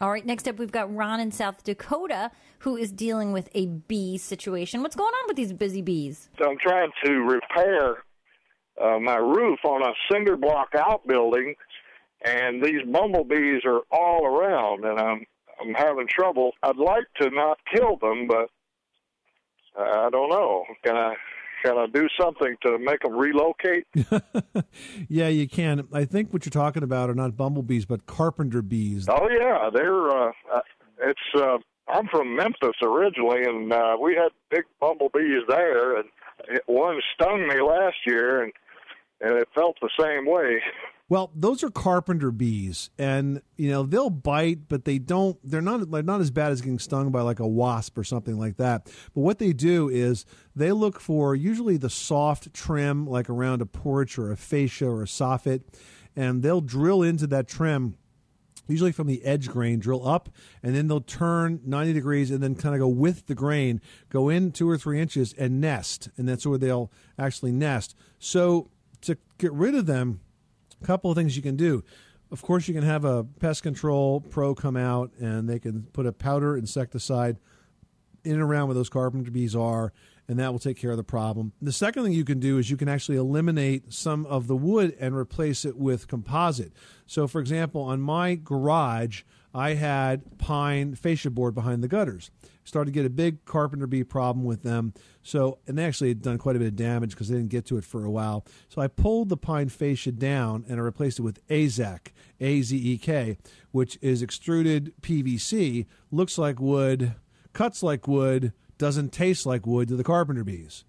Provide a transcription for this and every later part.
All right, next up, we've got Ron in South Dakota who is dealing with a bee situation. What's going on with these busy bees? So I'm trying to repair uh, my roof on a cinder block outbuilding, and these bumblebees are all around, and I'm I'm having trouble. I'd like to not kill them, but I don't know. Can I can I do something to make them relocate? yeah, you can. I think what you're talking about are not bumblebees, but carpenter bees. Oh yeah, they're. Uh, uh it's. Uh, I'm from Memphis originally, and uh, we had big bumblebees there, and one stung me last year, and and it felt the same way. Well, those are carpenter bees, and you know they'll bite, but they don't. They're not they're not as bad as getting stung by like a wasp or something like that. But what they do is they look for usually the soft trim, like around a porch or a fascia or a soffit, and they'll drill into that trim usually from the edge grain, drill up, and then they'll turn 90 degrees and then kind of go with the grain, go in two or three inches and nest. And that's where they'll actually nest. So to get rid of them, a couple of things you can do. Of course, you can have a pest control pro come out and they can put a powder insecticide in and around where those carpenter bees are, and that will take care of the problem. The second thing you can do is you can actually eliminate some of the wood and replace it with composite. So, for example, on my garage, I had pine fascia board behind the gutters. Started to get a big carpenter bee problem with them. So, and they actually had done quite a bit of damage because they didn't get to it for a while. So I pulled the pine fascia down and I replaced it with Azek, A Z E K, which is extruded PVC, looks like wood, cuts like wood, doesn't taste like wood to the carpenter bees.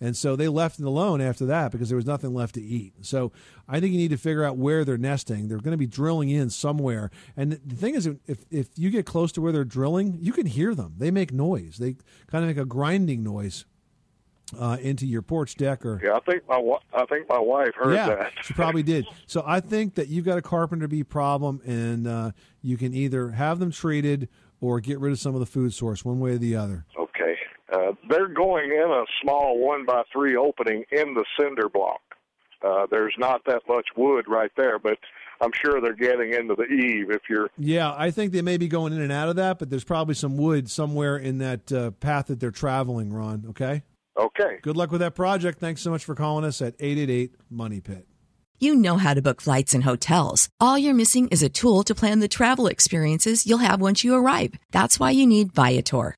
And so they left it alone after that because there was nothing left to eat. So I think you need to figure out where they're nesting. They're going to be drilling in somewhere. And the thing is, if, if you get close to where they're drilling, you can hear them. They make noise, they kind of make a grinding noise. Uh, into your porch deck, or yeah, I think my I think my wife heard yeah, that. she probably did. So I think that you've got a carpenter bee problem, and uh, you can either have them treated or get rid of some of the food source, one way or the other. Okay. They're going in a small one by three opening in the cinder block. Uh, there's not that much wood right there, but I'm sure they're getting into the eave. If you're, yeah, I think they may be going in and out of that, but there's probably some wood somewhere in that uh, path that they're traveling. Ron, okay. Okay. Good luck with that project. Thanks so much for calling us at eight eight eight Money Pit. You know how to book flights and hotels. All you're missing is a tool to plan the travel experiences you'll have once you arrive. That's why you need Viator.